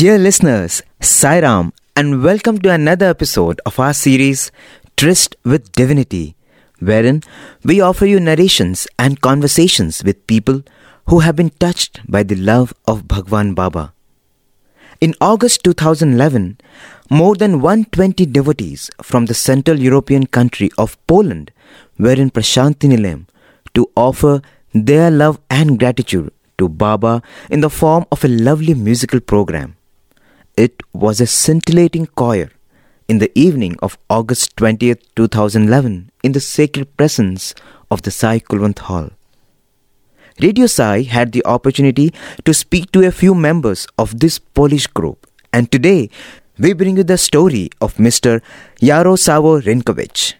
Dear listeners, Sairam, and welcome to another episode of our series Tryst with Divinity, wherein we offer you narrations and conversations with people who have been touched by the love of Bhagwan Baba. In August 2011, more than 120 devotees from the Central European country of Poland were in Prashantinilayam to offer their love and gratitude to Baba in the form of a lovely musical program. It was a scintillating choir in the evening of August 20th, 2011, in the sacred presence of the Sai Kulwant Hall. Radio Sai had the opportunity to speak to a few members of this Polish group, and today we bring you the story of Mr. Yaroslaw Rinkovich.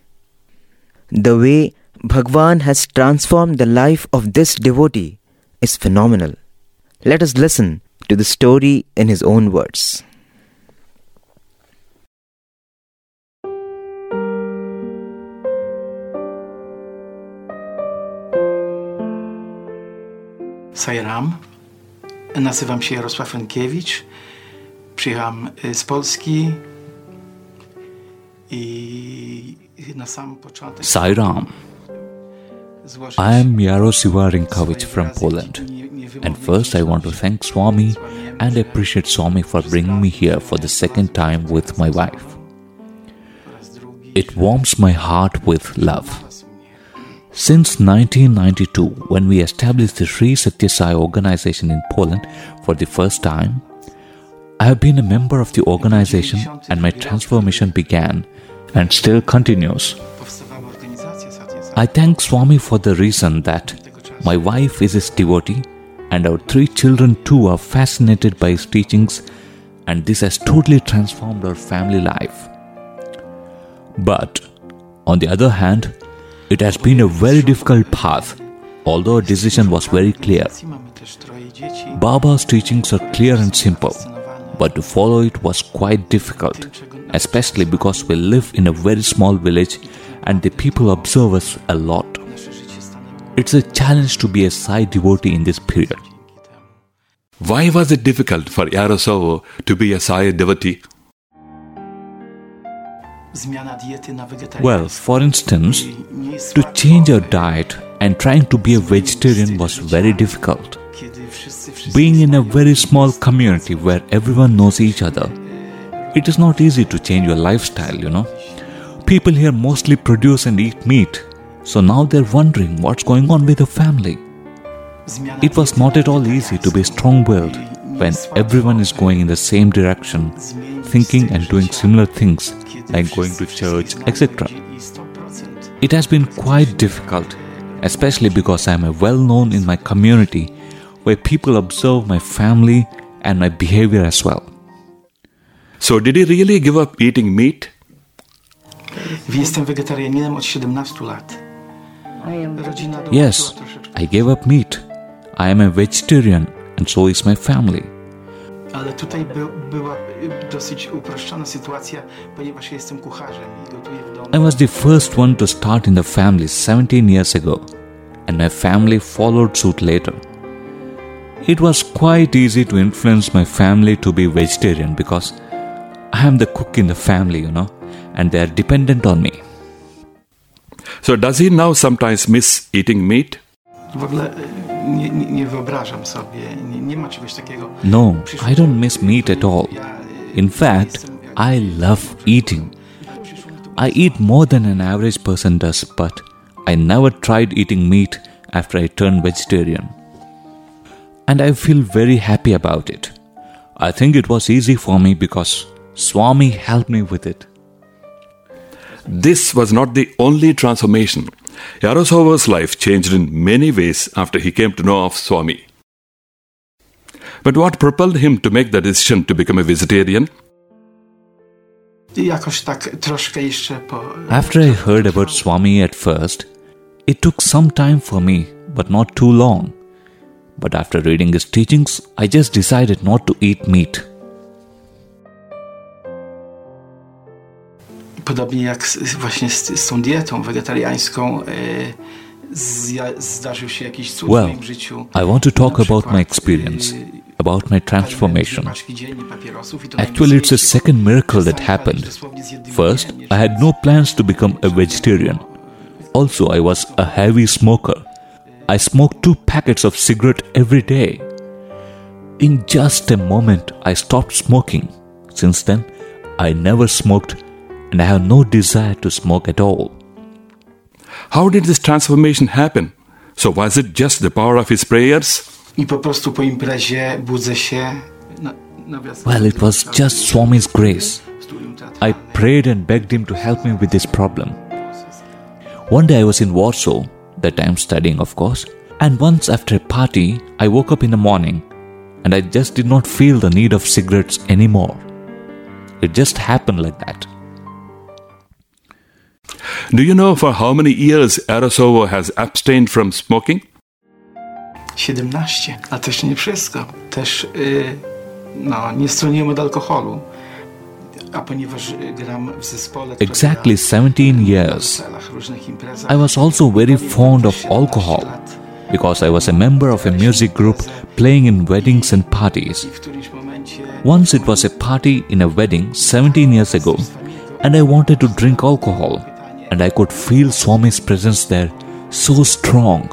The way Bhagwan has transformed the life of this devotee is phenomenal. Let us listen to the story in his own words. Sajram. Nazywam się Jarosław Rynkiewicz. Przyjechałem z Polski i na sam początek... Sairam. I am Yarosiva Rinkovich from Poland. And first, I want to thank Swami and appreciate Swami for bringing me here for the second time with my wife. It warms my heart with love. Since 1992, when we established the Sri Satya Sai organization in Poland for the first time, I have been a member of the organization and my transformation began and still continues. I thank Swami for the reason that my wife is his devotee and our three children too are fascinated by his teachings, and this has totally transformed our family life. But on the other hand, it has been a very difficult path, although our decision was very clear. Baba's teachings are clear and simple, but to follow it was quite difficult, especially because we live in a very small village and the people observe us a lot. It's a challenge to be a Sai devotee in this period. Why was it difficult for Yaroslav to be a Sai devotee? Well, for instance, to change our diet and trying to be a vegetarian was very difficult. kiedy wszyscy, wszyscy Being in a very small community where everyone knows each other, it is not easy to change your lifestyle, you know. People here mostly produce and eat meat, so now they're wondering what's going on with the family. It was not at all easy to be strong willed when everyone is going in the same direction, thinking and doing similar things like going to church, etc. znają i 100%. It has been quite difficult, especially because I am well known in my community where people observe my family and my behavior as well. So, did he really give up eating meat? Jestem wegetarianinem od 17 lat. Rodzina Yes, I gave up meat. I am a vegetarian, and so is my family. ale tutaj by, była dosyć uproszczona sytuacja, ponieważ jestem kucharzem i gotuję w domu. I was the first one to start in the family 17 years ago, and my family followed suit later. It was quite easy to influence my family to be vegetarian because I am the cook in the family, you know, and they are dependent on me. So, does he now sometimes miss eating meat? W ogóle nie, nie, nie wyobrażam sobie, nie, nie ma czegoś takiego. No, I don't miss meat at all. In fact, I love eating. I eat more than an average person does, but I never tried eating meat after I turned vegetarian. And I feel very happy about it. I think it was easy for me because Swami helped me with it. This was not the only transformation. Yaroslav's life changed in many ways after he came to know of Swami. But what propelled him to make the decision to become a vegetarian? After I heard about Swami at first, it took some time for me, but not too long. But after reading his teachings, I just decided not to eat meat. Podobnie jak z, właśnie z, z tą dietą wegetariańską, zdarzył się jakiś cud w Well. I want to talk about my experience. about my transformation. dwie paczki dziennie papierosów i to Actually, it's a second miracle that happened. palić dosłownie z jednym First, I had no plans to become a vegetarian. Also, I was a heavy smoker. I smoked two packets of cigarette every day. In just a moment, I stopped smoking. Since then, I never smoked and I have no desire to smoke at all. How did this transformation happen? So, was it just the power of his prayers? I po prostu po imprezie budzę się. Na, nawiasem Well, it was mówiąc, just Swami's grace. I prayed and begged him to help me with this problem. One day I was in Warsaw, that time studying, of course, and once after a party, I woke up in the morning and I just did not feel the need of cigarettes anymore. It just happened like that. Do you know for how many years Arasovo has abstained from smoking? 17, a to jeszcze nie wszystko. Też y, no, nie stroniłem od alkoholu. A ponieważ y, gram w zespole, który Exactly 17 years. weselach, różnych imprezach, I was also very paliłem fond of 17 alcohol because I was a member of a music group playing in weddings and parties. I w którymś momencie Once it was a party in a wedding 17 years ago, and I wanted to drink alcohol, and I could feel Swami's presence there so strong.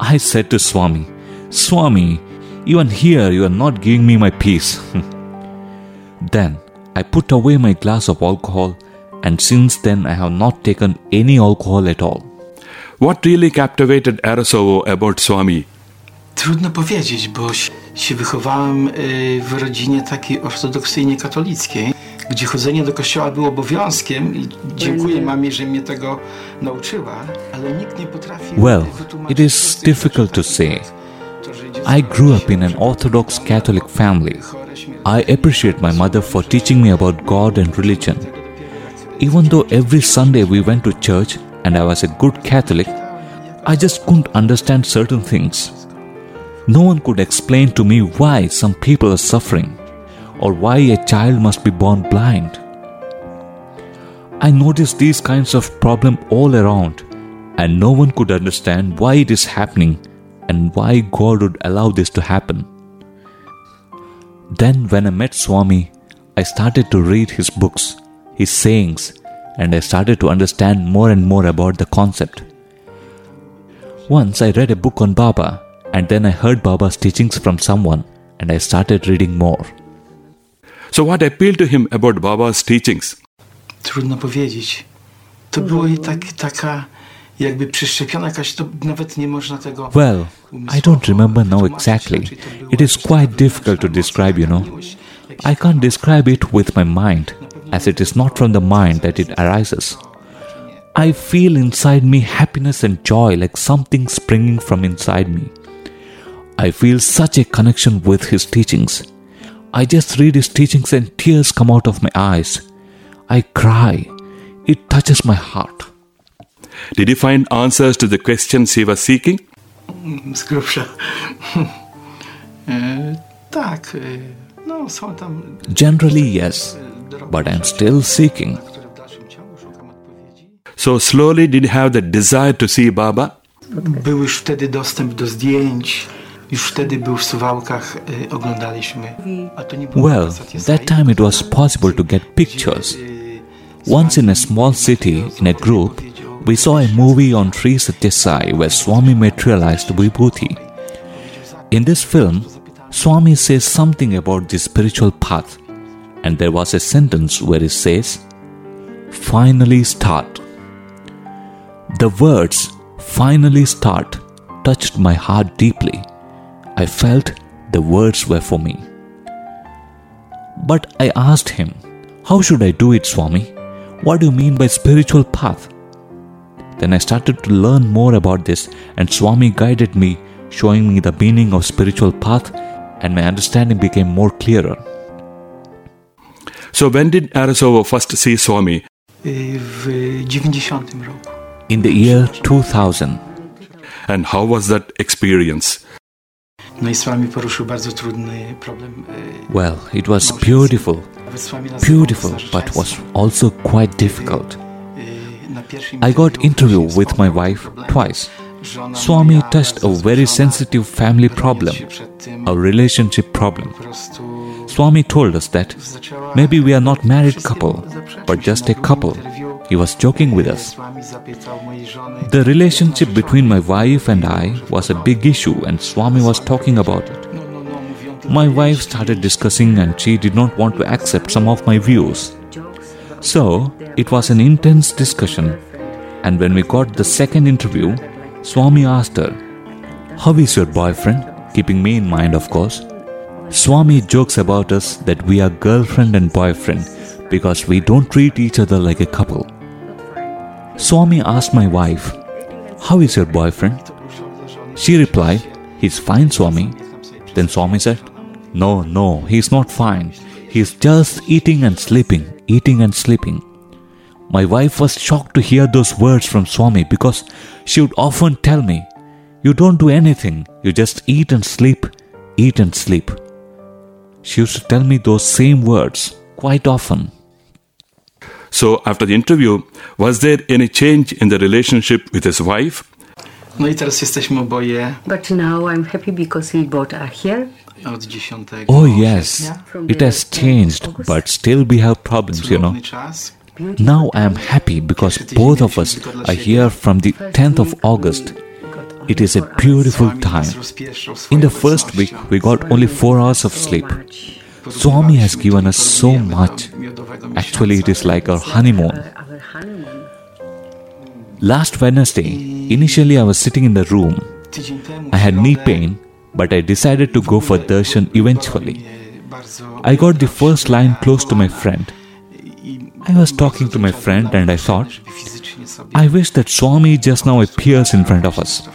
I said to Swami, Swami, even here you are not giving me my peace. then I put away my glass of alcohol, and since then I have not taken any alcohol at all. What really captivated Arasovo about Swami? Trudno powiedzieć, bo się- się wychowałem y, w rodzinie takiej ortodoksyjnie katolickiej, gdzie chodzenie do kościoła było obowiązkiem i dziękuję mamie, że mnie tego nauczyła, ale nikt nie potrafi Well, it is difficult to say. to, że dziecko I grew up in an Orthodox Catholic family. I appreciate my mother for teaching me about God and religion. tego dopiero jak- Even though every Sunday we went to church and I was a good Catholic, I just couldn't understand certain things. No one could explain to me why some people are suffering or why a child must be born blind. I noticed these kinds of problem all around and no one could understand why it is happening and why God would allow this to happen. Then, when I met Swami, I started to read his books, his sayings, and I started to understand more and more about the concept. Once I read a book on Baba, and then I heard Baba's teachings from someone, and I started reading more. So, what appealed to him about Baba's teachings? Trudno powiedzieć. To było i tak, taka jakby przyszczepiona jakaś, to nawet nie można tego Well, I don't remember now exactly. It is quite difficult to describe, you know. I can't describe it with my mind, as it is not from the mind that it arises. I feel inside me happiness and joy like something springing from inside me. I feel such a connection with his teachings. I just read his teachings and tears come out of my eyes. I cry. It touches my heart. Did he find answers to the questions he was seeking? Mm, scripture. grubsza. E, eh, tak, e, no są tam Generally, yes, but I'm still seeking. na które w dalszym ciągu szukam odpowiedzi. So, slowly, did he have the desire to see Baba? Był już wtedy dostęp do zdjęć, już wtedy był w Suwałkach, oglądaliśmy. A to nie było Well, that time it was possible to get pictures. Once in a small city, in a group, we saw a movie on Sri Satyasai where Swami materialized Vibhuti. In this film, Swami says something about the spiritual path, and there was a sentence where he says, Finally start. The words, finally start, touched my heart deeply. I felt the words were for me. But I asked him, How should I do it, Swami? What do you mean by spiritual path? Then I started to learn more about this, and Swami guided me, showing me the meaning of spiritual path, and my understanding became more clearer. So, when did Arasovo first see Swami? w 90 roku. In the year 2000, And how was that experience? Well, it was beautiful, Nawet z wami nazywał beautiful, but was also quite difficult. I got interview with my wife twice. Swami touched a very sensitive family problem, się przed tym, a relationship problem. Swami told us that maybe we are not married couple, but just a couple. He was joking with us. The relationship between my wife and I was a big issue, and Swami was talking about it. My wife started discussing, and she did not want to accept some of my views. So, it was an intense discussion. And when we got the second interview, Swami asked her, How is your boyfriend? Keeping me in mind, of course. Swami jokes about us that we are girlfriend and boyfriend because we don't treat each other like a couple. Swami asked my wife, How is your boyfriend? She replied, He's fine, Swami. Then Swami said, No, no, he's not fine. He's just eating and sleeping, eating and sleeping. My wife was shocked to hear those words from Swami because she would often tell me, You don't do anything, you just eat and sleep, eat and sleep. She used to tell me those same words quite often. So, after the interview, was there any change in the relationship with his wife? No i teraz jesteśmy oboje But now I'm happy because he bought a here. od 10 Oh, yes, września. it has changed, but still we have problems, you know. Czas. Now I am happy because both of us are here from the 10th of August. It is a beautiful time. In the first week, we got only four hours of sleep. Swami has given us so much. Actually, it is like our honeymoon. Last Wednesday, initially I was sitting in the room. I had knee pain, but I decided to go for darshan eventually. I got the first line close to my friend. i was talking to my friend and I thought, I wish that Swami just now appears in front of us.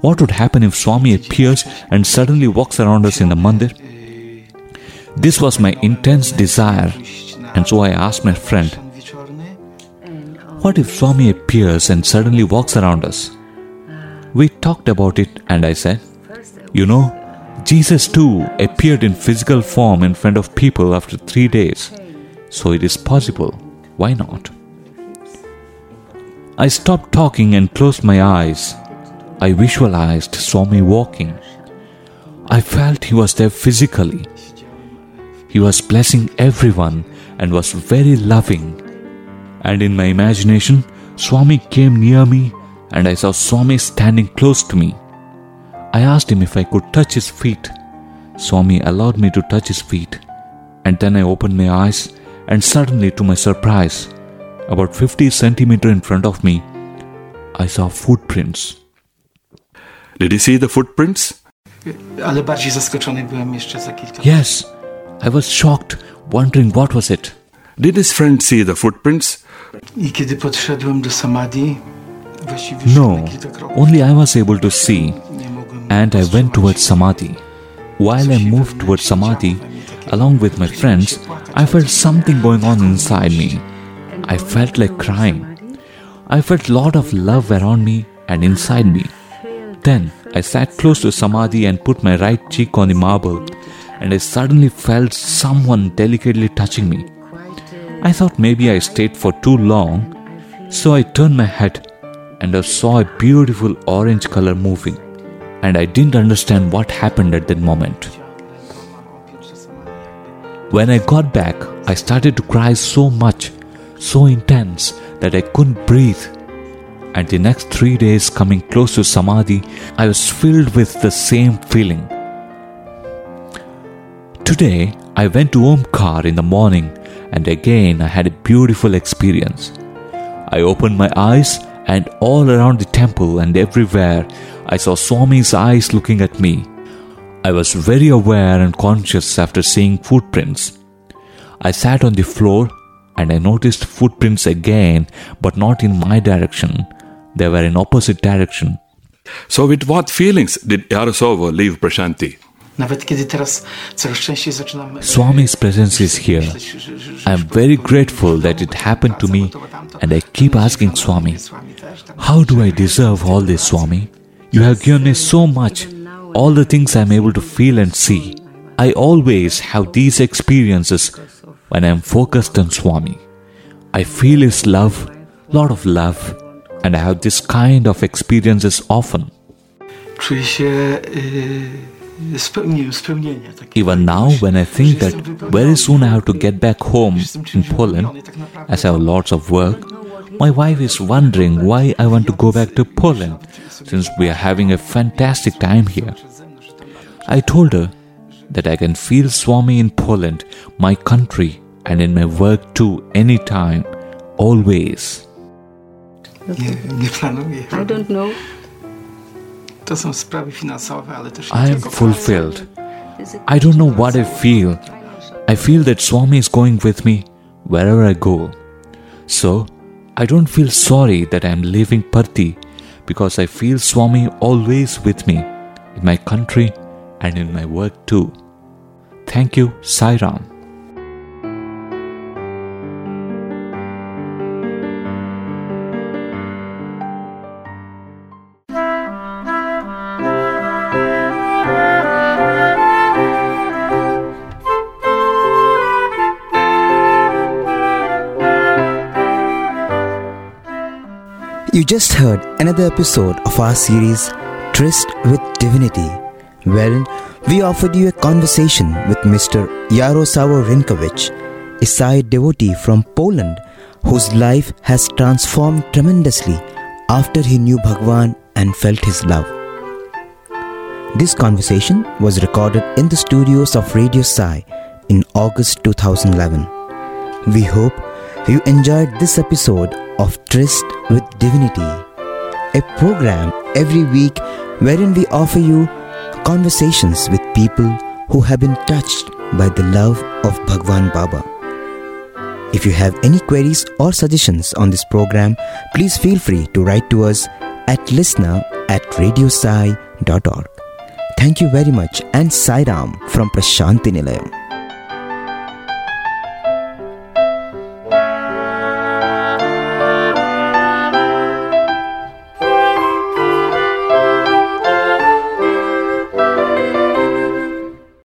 What would happen if Swami appears and suddenly walks around us in the mandir? This was my intense desire, and so I asked my friend, What if Swami appears and suddenly walks around us? We talked about it, and I said, You know, Jesus too appeared in physical form in front of people after three days, so it is possible. Why not? I stopped talking and closed my eyes. I visualized Swami walking. I felt he was there physically. He was blessing everyone and was very loving. And in my imagination, Swami came near me and I saw Swami standing close to me. I asked him if I could touch his feet. Swami allowed me to touch his feet. And then I opened my eyes and suddenly, to my surprise, about 50 centimeter in front of me, I saw footprints. Did you see the footprints? Ale bardziej zaskoczony byłem jeszcze za kilka Yes, I was shocked, wondering what was it. Did his friend see the footprints? I kiedy podszedłem do samadhi, właściwie No, szedłem kilka kroków. only I was able to see, and I went towards. Samadhi. While I moved towards Samadhi, along with my friends, I felt something going on inside me. I felt like crying. I felt lot of love around me and inside me. Then I sat close to Samadhi and put my right cheek on the marble, and I suddenly felt someone delicately touching me. I thought maybe I stayed for too long, so I turned my head and I saw a beautiful orange color moving, and I didn't understand what happened at that moment. When I got back, I started to cry so much, so intense that I couldn't breathe. And the next three days, coming close to Samadhi, I was filled with the same feeling. Today, I went to Omkar in the morning, and again I had a beautiful experience. I opened my eyes, and all around the temple and everywhere, I saw Swami's eyes looking at me. I was very aware and conscious after seeing footprints. I sat on the floor and I noticed footprints again, but not in my direction. They were in opposite direction. So, with what feelings did Yarosova leave Prashanti? Nawet kiedy teraz coraz częściej zaczynam... Swami's presence is here. I am very grateful that it happened to me, and I keep asking Swami, Swami też tak. How do I deserve all this, Swami? You have given me so much, all the things I am able to feel and see. I always have these experiences when I am focused on Swami. I feel His love, lot of love, and I have this kind of experiences often. Czuję się y, spełnieniem, spełnienia. Takie, Even now, when I think that very soon I have to get back home in Poland, as I have lots of work, my wife is wondering why I want to go back to Poland since we are having a fantastic time here. I told her that I can feel Swami in Poland, my country, and in my work too, anytime, always. Nie, nie. I don't know. To są sprawy finansowe, ale też I am fulfilled. I don't know what I feel. I feel that Swami is going with me wherever I go. So, I don't feel sorry that I am leaving Parthi because I feel Swami always with me in my country and in my work too. Thank you, Sai just heard another episode of our series Tryst with Divinity, wherein we offered you a conversation with Mr. Yaroslaw Rinkowicz, a Sai devotee from Poland whose life has transformed tremendously after he knew Bhagwan and felt his love. This conversation was recorded in the studios of Radio Sai in August 2011. We hope you enjoyed this episode of Tryst with Divinity, a program every week wherein we offer you conversations with people who have been touched by the love of Bhagwan Baba. If you have any queries or suggestions on this program, please feel free to write to us at listener at radiosai.org. Thank you very much and Sairam from Prashanti.